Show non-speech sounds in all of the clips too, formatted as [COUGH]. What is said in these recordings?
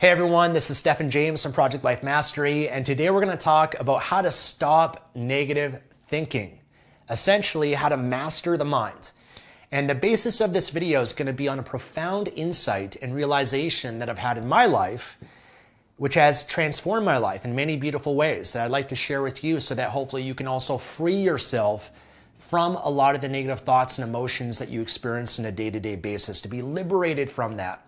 Hey everyone, this is Stefan James from Project Life Mastery, and today we're going to talk about how to stop negative thinking. Essentially, how to master the mind. And the basis of this video is going to be on a profound insight and realization that I've had in my life, which has transformed my life in many beautiful ways that I'd like to share with you so that hopefully you can also free yourself from a lot of the negative thoughts and emotions that you experience on a day to day basis, to be liberated from that.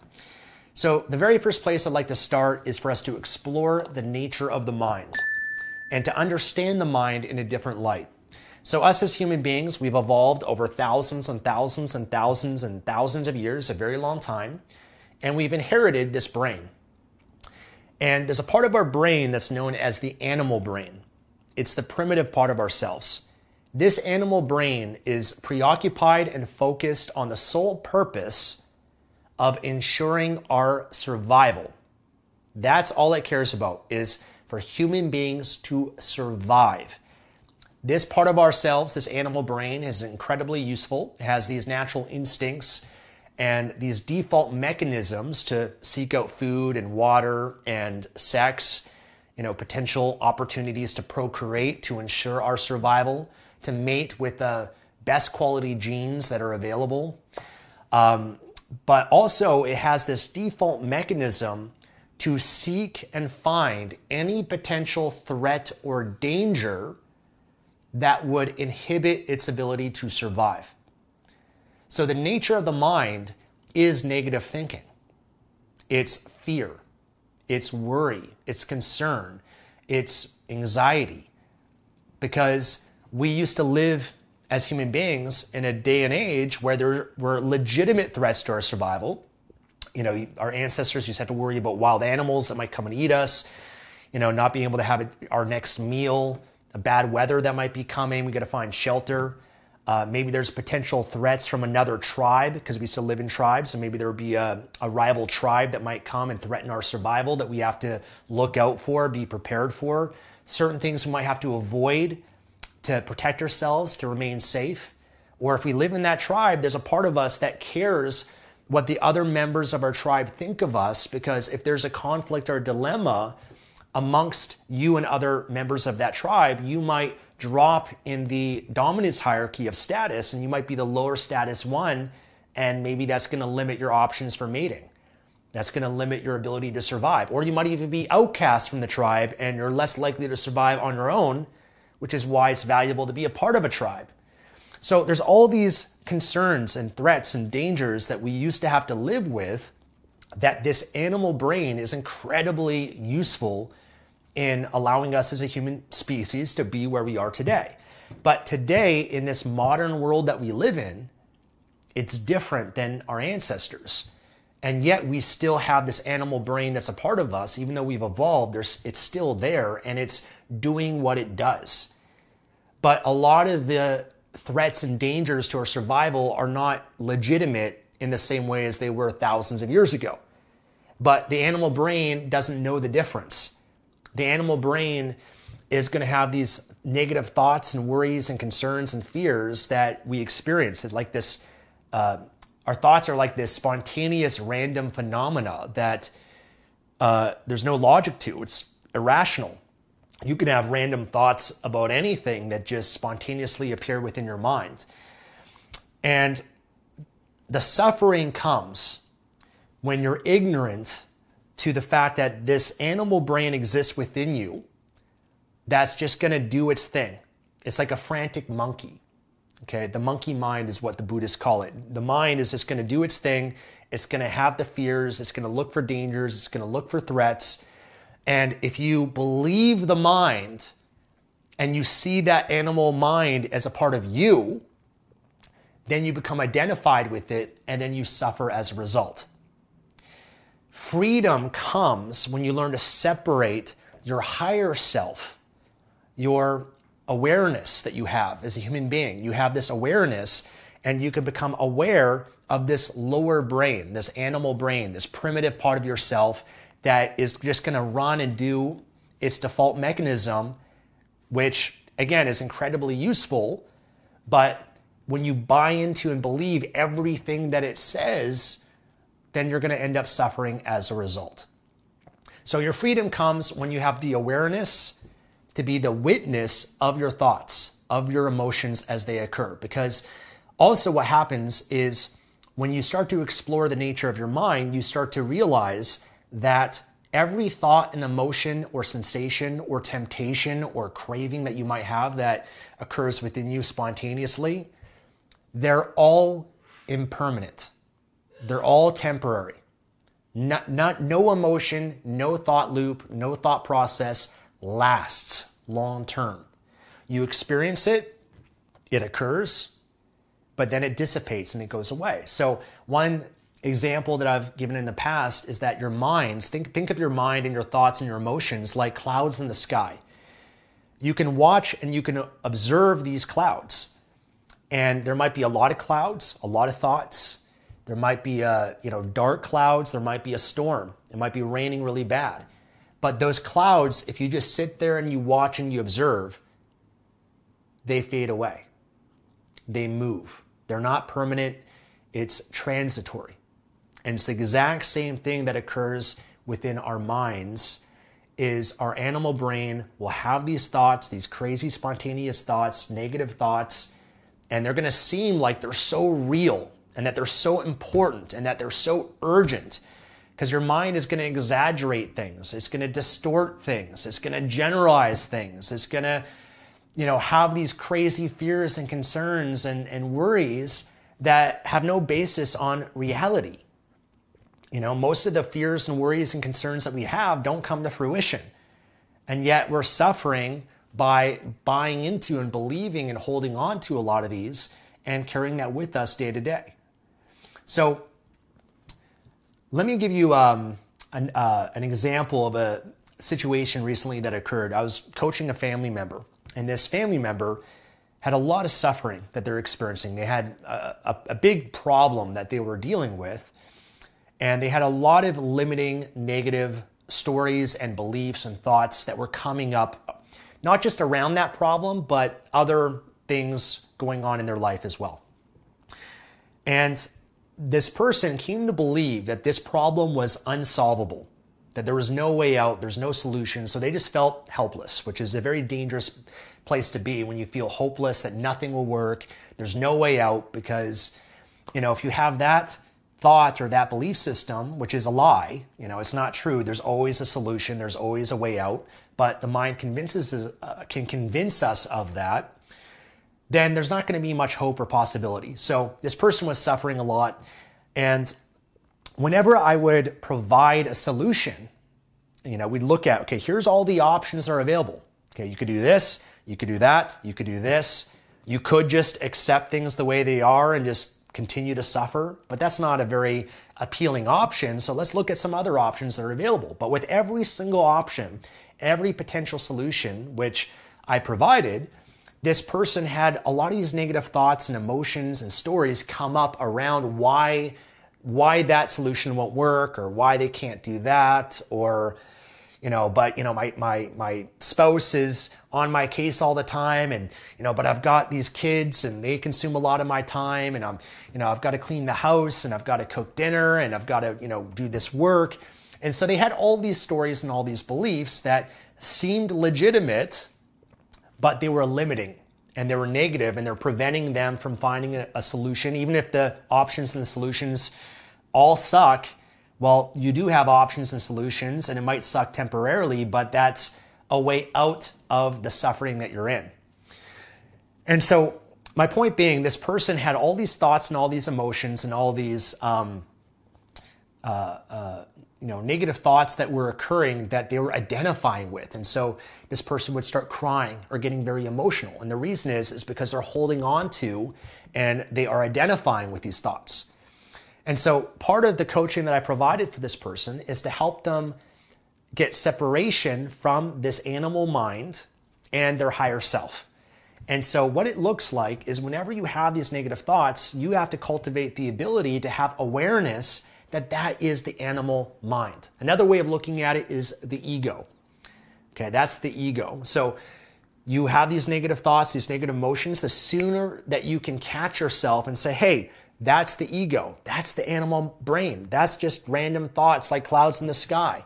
So, the very first place I'd like to start is for us to explore the nature of the mind and to understand the mind in a different light. So, us as human beings, we've evolved over thousands and thousands and thousands and thousands of years, a very long time, and we've inherited this brain. And there's a part of our brain that's known as the animal brain. It's the primitive part of ourselves. This animal brain is preoccupied and focused on the sole purpose of ensuring our survival. That's all it cares about is for human beings to survive. This part of ourselves, this animal brain, is incredibly useful. It has these natural instincts and these default mechanisms to seek out food and water and sex, you know, potential opportunities to procreate to ensure our survival, to mate with the best quality genes that are available. Um, but also it has this default mechanism to seek and find any potential threat or danger that would inhibit its ability to survive. So the nature of the mind is negative thinking. It's fear, it's worry, it's concern, it's anxiety. Because we used to live as human beings in a day and age where there were legitimate threats to our survival. You know, our ancestors used to have to worry about wild animals that might come and eat us, you know, not being able to have our next meal, the bad weather that might be coming. We got to find shelter. Uh, maybe there's potential threats from another tribe because we still live in tribes. So maybe there would be a, a rival tribe that might come and threaten our survival that we have to look out for, be prepared for. Certain things we might have to avoid to protect ourselves, to remain safe. Or if we live in that tribe, there's a part of us that cares what the other members of our tribe think of us because if there's a conflict or a dilemma amongst you and other members of that tribe, you might drop in the dominance hierarchy of status and you might be the lower status one, and maybe that's going to limit your options for mating. That's going to limit your ability to survive. Or you might even be outcast from the tribe and you're less likely to survive on your own which is why it's valuable to be a part of a tribe. So there's all these concerns and threats and dangers that we used to have to live with that this animal brain is incredibly useful in allowing us as a human species to be where we are today. But today, in this modern world that we live in, it's different than our ancestors. And yet we still have this animal brain that's a part of us, even though we've evolved, it's still there and it's doing what it does. But a lot of the threats and dangers to our survival are not legitimate in the same way as they were thousands of years ago. But the animal brain doesn't know the difference. The animal brain is going to have these negative thoughts and worries and concerns and fears that we experience. That like this, uh, our thoughts are like this spontaneous, random phenomena that uh, there's no logic to. It's irrational. You can have random thoughts about anything that just spontaneously appear within your mind. And the suffering comes when you're ignorant to the fact that this animal brain exists within you that's just going to do its thing. It's like a frantic monkey. Okay, the monkey mind is what the Buddhists call it. The mind is just going to do its thing. It's going to have the fears. It's going to look for dangers. It's going to look for threats. And if you believe the mind and you see that animal mind as a part of you, then you become identified with it and then you suffer as a result. Freedom comes when you learn to separate your higher self, your awareness that you have as a human being. You have this awareness and you can become aware of this lower brain, this animal brain, this primitive part of yourself that is just going to run and do its default mechanism, which again is incredibly useful. But when you buy into and believe everything that it says, then you're going to end up suffering as a result. So your freedom comes when you have the awareness to be the witness of your thoughts, of your emotions as they occur. Because also what happens is when you start to explore the nature of your mind, you start to realize that every thought and emotion or sensation or temptation or craving that you might have that occurs within you spontaneously, they're all impermanent. They're all temporary. Not, not, no emotion, no thought loop, no thought process lasts long term. You experience it, it occurs, but then it dissipates and it goes away. So, one example that I've given in the past is that your minds, think, think of your mind and your thoughts and your emotions like clouds in the sky. You can watch and you can observe these clouds. And there might be a lot of clouds, a lot of thoughts. There might be uh, you know, dark clouds, there might be a storm. It might be raining really bad. But those clouds, if you just sit there and you watch and you observe, they fade away. They move. They're not permanent, it's transitory. And it's the exact same thing that occurs within our minds is our animal brain will have these thoughts, these crazy spontaneous thoughts, negative thoughts, and they're going to seem like they're so real and that they're so important and that they're so urgent because your mind is going to exaggerate things. It's going to distort things. It's going to generalize things. It's going to, you know, have these crazy fears and concerns and, and worries that have no basis on reality. You know, most of the fears and worries and concerns that we have don't come to fruition. And yet we're suffering by buying into and believing and holding on to a lot of these and carrying that with us day to day. So, let me give you um, an, uh, an example of a situation recently that occurred. I was coaching a family member, and this family member had a lot of suffering that they're experiencing. They had a, a, a big problem that they were dealing with and they had a lot of limiting negative stories and beliefs and thoughts that were coming up, not just around that problem, but other things going on in their life as well. And this person came to believe that this problem was unsolvable, that there was no way out, there's no solution. So they just felt helpless, which is a very dangerous place to be when you feel hopeless that nothing will work, there's no way out because you know, if you have that, thought or that belief system, which is a lie, you know, it's not true. There's always a solution, there's always a way out, but the mind convinces uh, can convince us of that. Then there's not going to be much hope or possibility. So this person was suffering a lot, and whenever I would provide a solution, you know, we'd look at okay, here's all the options that are available. Okay, you could do this, you could do that, you could do this. You could just accept things the way they are and just continue to suffer, but that's not a very appealing option. So let's look at some other options that are available. But with every single option, every potential solution which I provided, this person had a lot of these negative thoughts and emotions and stories come up around why why that solution won't work or why they can't do that or you know, but you know, my my my spouse is on my case all the time, and you know, but I've got these kids, and they consume a lot of my time, and I'm, you know, I've got to clean the house, and I've got to cook dinner, and I've got to, you know, do this work, and so they had all these stories and all these beliefs that seemed legitimate, but they were limiting and they were negative and they're preventing them from finding a, a, solution even if the options and the solutions all suck well, you do have options and solutions, and it might suck temporarily, but that's a way out of the suffering that you're in. And so, my point being, this person had all these thoughts and all these emotions and all these, um, uh, uh, you know, negative thoughts that were occurring that they were identifying with. And so, this person would start crying or getting very emotional. And the reason is, is because they're holding on to and they are identifying with these thoughts. And so part of the coaching that I provided for this person is to help them get separation from this animal mind and their higher self. And so, what it looks like is whenever you have these negative thoughts, you have to cultivate the ability to have awareness that that is the animal mind. Another way of looking at it is the ego. Okay, that's the ego. So, you have these negative thoughts, these negative emotions, the sooner that you can catch yourself and say, hey, that's the ego. That's the animal brain. That's just random thoughts like clouds in the sky.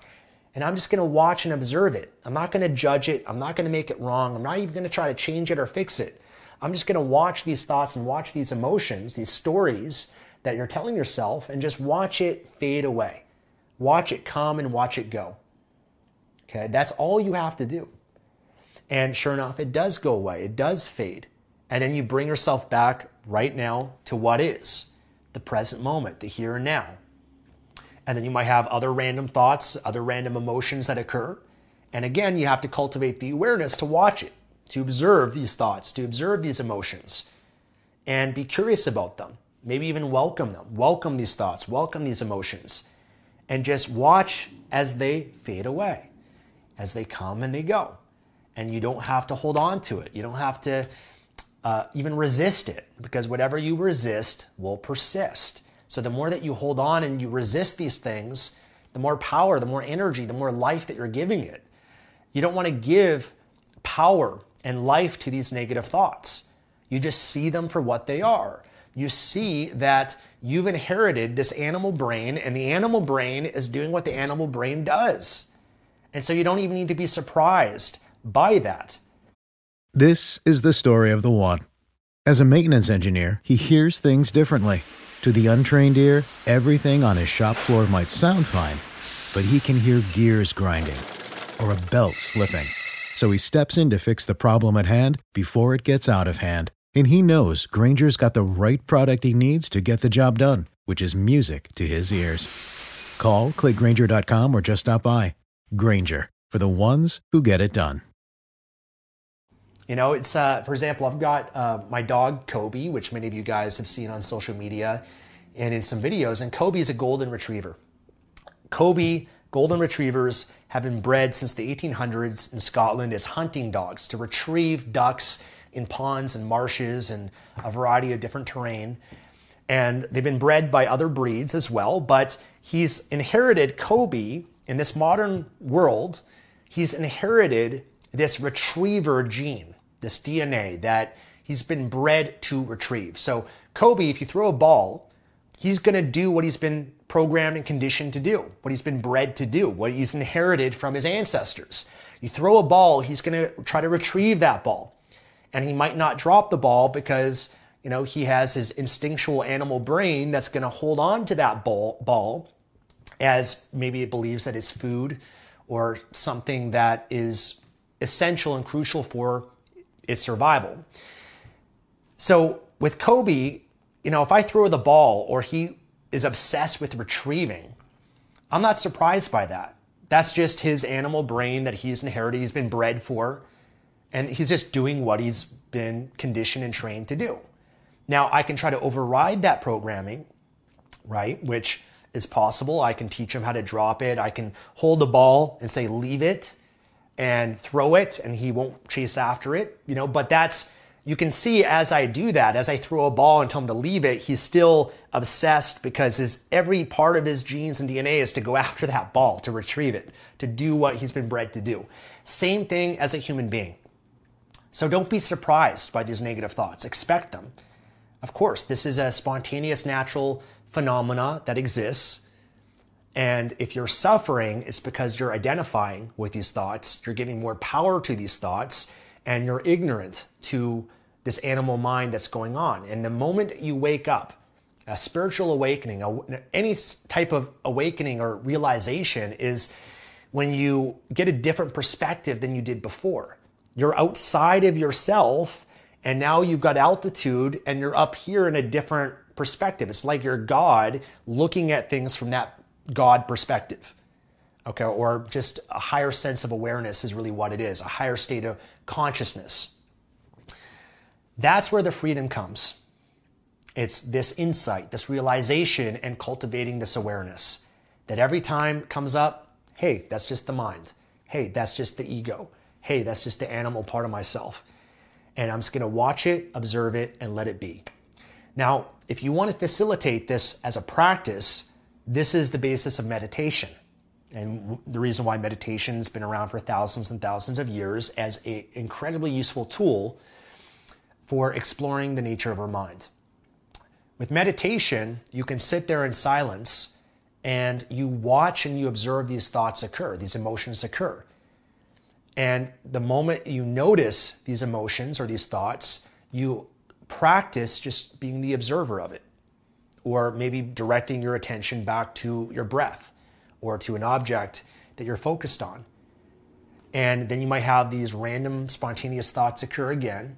And I'm just going to watch and observe it. I'm not going to judge it. I'm not going to make it wrong. I'm not even going to try to change it or fix it. I'm just going to watch these thoughts and watch these emotions, these stories that you're telling yourself, and just watch it fade away. Watch it come and watch it go. Okay, that's all you have to do. And sure enough, it does go away, it does fade. And then you bring yourself back right now to what is the present moment, the here and now. And then you might have other random thoughts, other random emotions that occur. And again, you have to cultivate the awareness to watch it, to observe these thoughts, to observe these emotions, and be curious about them. Maybe even welcome them, welcome these thoughts, welcome these emotions, and just watch as they fade away, as they come and they go. And you don't have to hold on to it. You don't have to uh, even resist it because whatever you resist will persist. So the more that you hold on and you resist these things, the more power, the more energy, the more life that you're giving it. You don't want to give power and life to these negative thoughts. You just see them for what they are. You see that you've inherited this animal brain, and the animal brain is doing what the animal brain does. And so you don't even need to be surprised by that. This is the story of the one. As a maintenance engineer, he hears things differently. To the untrained ear, everything on his shop floor might sound fine, but he can hear gears grinding or a belt slipping. So he steps in to fix the problem at hand before it gets out of hand. And he knows Grainger's got the right product he needs to get the job done, which is music to his ears. Call, clickgrainger.com, or just stop by. Grainger, for the ones who get it done. You know, it's uh, for example, I've got uh, my dog Kobe, which many of you guys have seen on social media and in some videos, and Kobe is a golden retriever. Kobe golden retrievers have been bred since the 1800s in Scotland as hunting dogs to retrieve ducks in ponds and marshes and a variety of different terrain. And they've been bred by other breeds as well, but he's inherited Kobe in this modern world. He's inherited this retriever gene this DNA that he's been bred to retrieve. So, Kobe, if you throw a ball, he's going to do what he's been programmed and conditioned to do, what he's been bred to do, what he's inherited from his ancestors. You throw a ball, he's going to try to retrieve that ball. And he might not drop the ball because, you know, he has his instinctual animal brain that's going to hold on to that ball, ball as maybe it believes that it's food or something that is essential and crucial for its survival. So with Kobe, you know, if I throw the ball or he is obsessed with retrieving, I'm not surprised by that. That's just his animal brain that he's inherited, he's been bred for, and he's just doing what he's been conditioned and trained to do. Now, I can try to override that programming, right? Which is possible. I can teach him how to drop it. I can hold the ball and say, leave it and throw it and he won't chase after it, you know, but that's you can see as I do that, as I throw a ball and tell him to leave it, he's still obsessed because his every part of his genes and DNA is to go [LAUGHS] after that ball, to retrieve it, to do what he's been bred to do. Same thing as a human being. So don't be surprised by these negative thoughts. Expect them. Of course, this is a spontaneous natural phenomena that exists. And if you're suffering, it's because you're identifying with these thoughts, you're giving more power to these thoughts, and you're ignorant to this animal mind that's going on. And the moment you wake up, a spiritual awakening, any type of awakening or realization is when you get a different perspective than you did before. You're outside of yourself, and now you've got altitude, and you're up here in a different perspective. It's like you're God looking at things from that God perspective. Okay, or just a higher sense of awareness is really what it is, a higher state of consciousness. That's where the freedom comes. It's this insight, this realization, and cultivating this awareness that every time comes up, hey, that's just the mind. Hey, that's just the ego. Hey, that's just the animal part of myself. And I'm just to watch it, observe it, and let it be. Now, if you want to facilitate this as a practice, this is the basis of meditation. And the reason why meditation has been around for thousands and thousands of years as an incredibly useful tool for exploring the nature of our mind. With meditation, you can sit there in silence and you watch and you observe these thoughts occur, these emotions occur. And the moment you notice these emotions or these thoughts, you practice just being the observer of it, or maybe directing your attention back to your breath or to an object that you're focused on. And then you might have these random spontaneous thoughts occur again,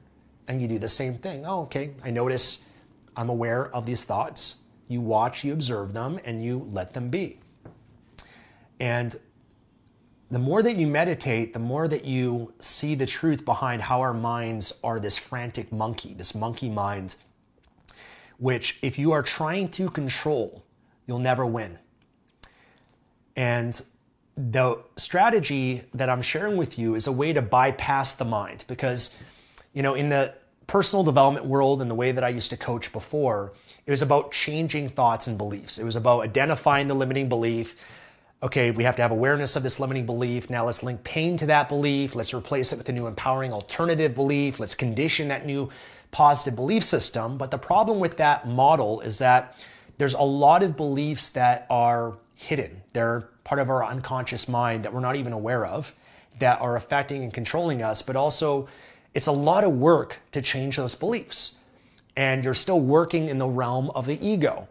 and you do the same thing. Oh, okay, I notice I'm aware of these thoughts. You watch, you observe them, and you let them be. And the more that you meditate, the more that you see the truth behind how our minds are this frantic monkey, this monkey mind, which if you are trying to control, you'll never win. And the strategy that I'm sharing with you is a way to bypass the mind because, you know, in the personal development world and the way that I used to coach before, it was about changing thoughts and beliefs. It was about identifying the limiting belief. Okay, we have to have awareness of this limiting belief. Now let's link pain to that belief. Let's replace it with a new empowering alternative belief. Let's condition that new positive belief system. But the problem with that model is that there's a lot of beliefs that are hidden. They're part of our unconscious mind that we're not even aware of that are affecting and controlling us, but also it's a lot of work to change those beliefs. And you're still working in the realm of the ego.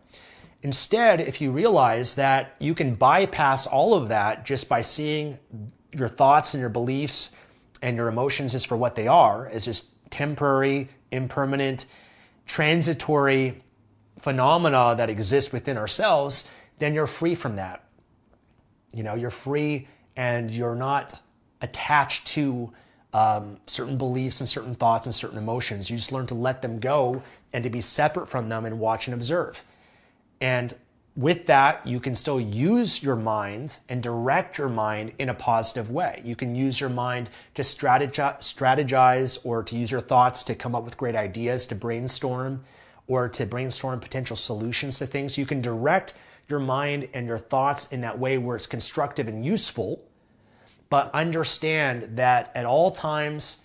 Instead, if you realize that you can bypass all of that just by seeing your thoughts and your beliefs and your emotions as for what they are, as just temporary, impermanent, transitory phenomena that exist within ourselves, then you're free from that. You know, you're free and you're not attached to um, certain beliefs and certain thoughts and certain emotions. You just learn to let them go and to be separate from them and watch and observe. And with that, you can still use your mind and direct your mind in a positive way. You can use your mind to strategize or to use your thoughts to come up with great ideas, to brainstorm or to brainstorm potential solutions to things. You can direct your mind and your thoughts in that way where it's constructive and useful but understand that at all times,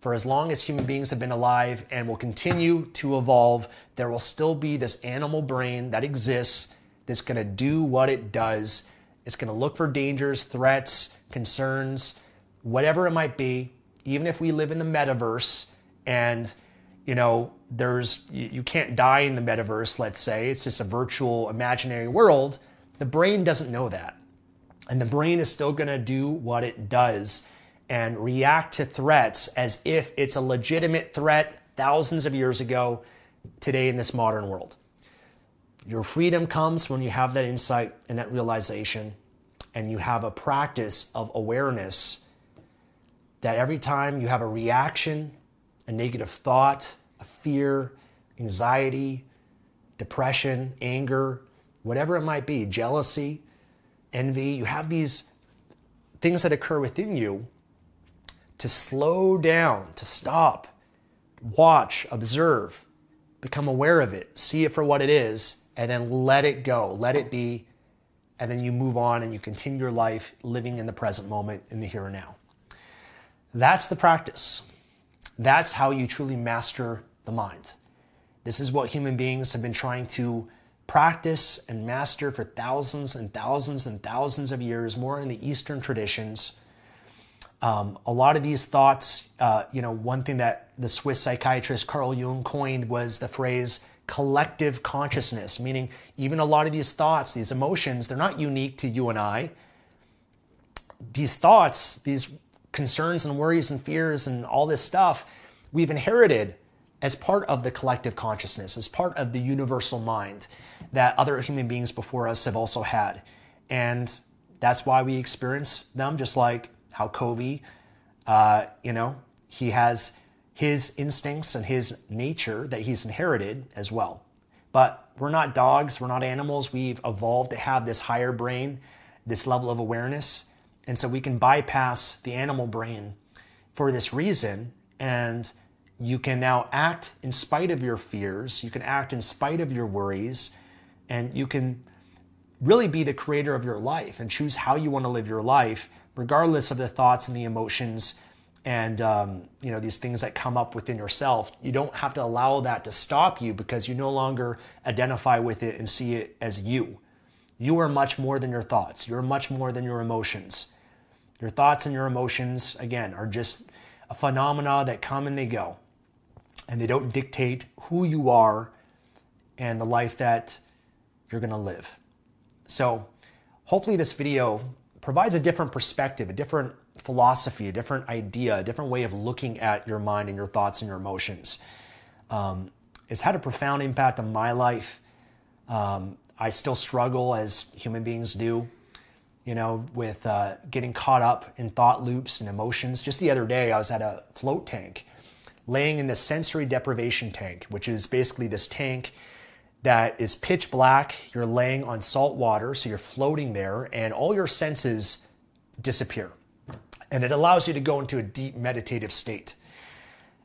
for as long as human beings have been alive and will continue to evolve, there will still be this animal brain that exists that's going to do what it does. It's going to look for dangers, threats, concerns, whatever it might be. Even if we live in the metaverse and you know there's you can't die in the metaverse let's say it's just a virtual imaginary world the brain doesn't know that and the brain is still going to do what it does and react to threats as if it's a legitimate threat thousands of years ago today in this modern world. Your freedom comes when you have that insight and that realization, and you have a practice of awareness that every time you have a reaction, a negative thought, a fear, anxiety, depression, anger, whatever it might be, jealousy, envy, you have these things that occur within you to slow down, to stop, watch, observe, become aware of it, see it for what it is, and then let it go, let it be, and then you move on and you continue your life living in the present moment, in the here and now. That's the practice. That's how you truly master the mind. This is what human beings have been trying to practice and master for thousands and thousands and thousands of years, more in the Eastern traditions. Um, a lot of these thoughts, uh, you know, one thing that the Swiss psychiatrist Carl Jung coined was the phrase collective consciousness, meaning even a lot of these thoughts, these emotions, they're not unique to you and I. These thoughts, these concerns and worries and fears and all this stuff, we've inherited as part of the collective consciousness, as part of the universal mind that other human beings before us have also had. And that's why we experience them, just like how Kobe, uh, you know, he has his instincts and his nature that he's inherited as well. But we're not dogs, we're not animals. We've evolved to have this higher brain, this level of awareness. And so we can bypass the animal brain for this reason. And you can now act in spite of your fears, you can act in spite of your worries, and you can really be the creator of your life and choose how you want to live your life, regardless of the thoughts and the emotions and um, you know these things that come up within yourself you don't have to allow that to stop you because you no longer identify with it and see it as you. You are much more than your thoughts. You're much more than your emotions. Your thoughts and your emotions again are just a phenomena that come and they go. And they don't dictate who you are and the life that you're going to live. So hopefully this video provides a different perspective a different philosophy, a different idea, a different way of looking at your mind and your thoughts and your emotions. Um, it's had a profound impact on my life. Um, I still struggle as human beings do, you know, with uh, getting caught up in thought loops and emotions. Just the other day, I was at a float tank, laying in the sensory deprivation tank, which is basically this tank that is pitch black. You're laying on salt water, so you're floating there, and all your senses disappear and it allows you to go into a deep meditative state.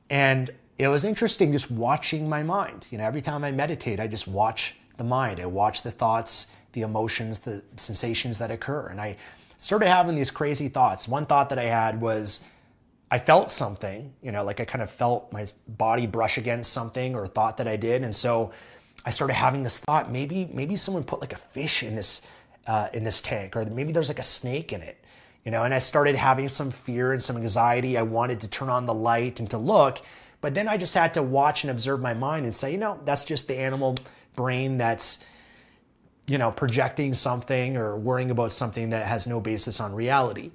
And it was interesting just watching my mind. You know, every time I meditate, I just watch the mind. I watch the thoughts, the emotions, the sensations that occur. And I started having these crazy thoughts. One thought that I had was I felt something, you know, like I kind of felt my body brush against something or thought that I did. And so I started having this thought, maybe, maybe someone put like a fish in this, uh, in this tank, or maybe there's like a snake in it you know, and I started having some fear and some anxiety. I wanted to turn on the light and to look, but then I just had to watch and observe my mind and say, you know, that's just the animal brain that's, you know, projecting something or worrying about something that has no basis on reality.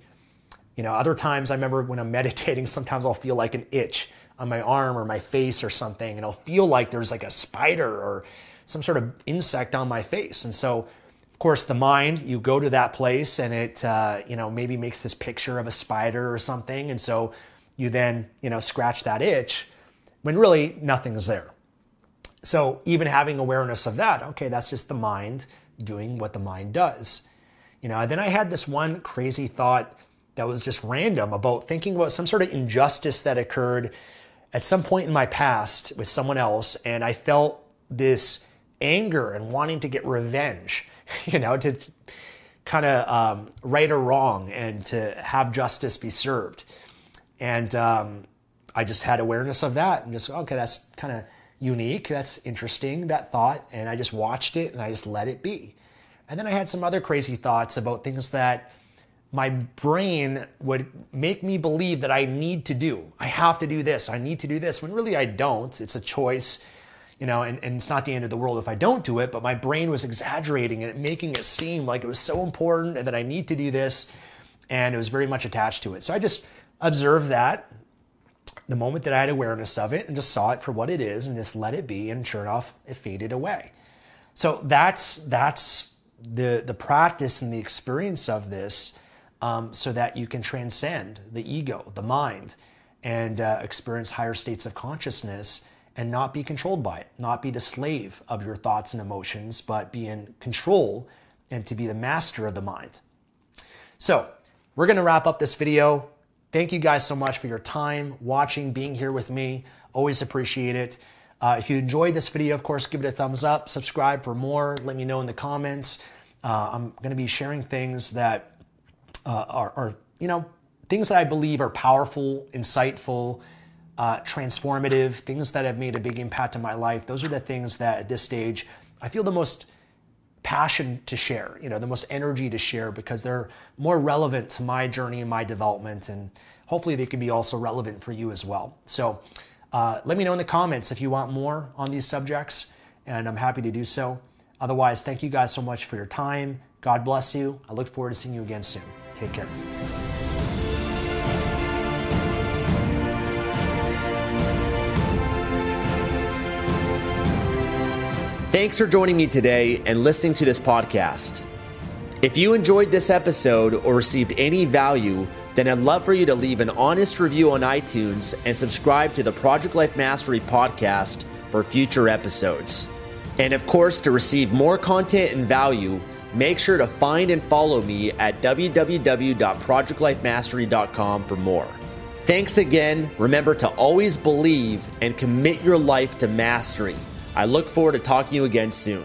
You know, other times I remember when I'm [LAUGHS] meditating, sometimes I'll feel like an itch on my arm or my face or something, and I'll feel like there's like a spider or some sort of insect on my face. And so of course, the mind, you go to that place and it, uh, you know, maybe makes this picture of a spider or something. And so you then, you know, scratch that itch when really nothing's there. So even having awareness of that, okay, that's just the mind doing what the mind does. You know, and then I had this one crazy thought that was just random about thinking about some sort of injustice that occurred at some point in my past with someone else. And I felt this anger and wanting to get revenge. [LAUGHS] you know, to kind of um, right or wrong and to have justice be served. And um, I just had awareness of that and just, okay, that's kind of unique. That's interesting, that thought. And I just watched it and I just let it be. And then I had some other crazy thoughts about things that my brain would make me believe that I need to do. I have to do this. I need to do this. When really I don't. It's a choice you know, and, and it's not the end of the world if I don't do it, but my brain was exaggerating and making it seem like it was so important and that I need to do this. And it was very much attached to it. So I just observed that the moment that I had awareness of it and just saw it for what it is and just let it be. And sure enough, it faded away. So that's, that's the, the practice and the experience of this um, so that you can transcend the ego, the mind, and uh, experience higher states of consciousness and not be controlled by it, not be the slave of your thoughts and emotions, but be in control and to be the master of the mind. So, we're going to wrap up this video. Thank you guys so much for your time, watching, being here with me. Always appreciate it. Uh, if you enjoyed this video, of course, give it a thumbs up, subscribe for more, let me know in the comments. Uh, I'm going to be sharing things that uh, are, are, you know, things that I believe are powerful, insightful, uh, transformative, things that have made a big impact in my life. Those are the things that at this stage I feel the most passion to share, you know, the most energy to share because they're more relevant to my journey and my development. And hopefully they can be also relevant for you as well. So uh, let me know in the comments if you want more on these subjects, and I'm happy to do so. Otherwise, thank you guys so much for your time. God bless you. I look forward to seeing you again soon. Take care. Thanks for joining me today and listening to this podcast. If you enjoyed this episode or received any value, then I'd love for you to leave an honest review on iTunes and subscribe to the Project Life Mastery podcast for future episodes. And of course, to receive more content and value, make sure to find and follow me at www.projectlifemastery.com for more. Thanks again. Remember to always believe and commit your life to mastery. I look forward to talking to you again soon.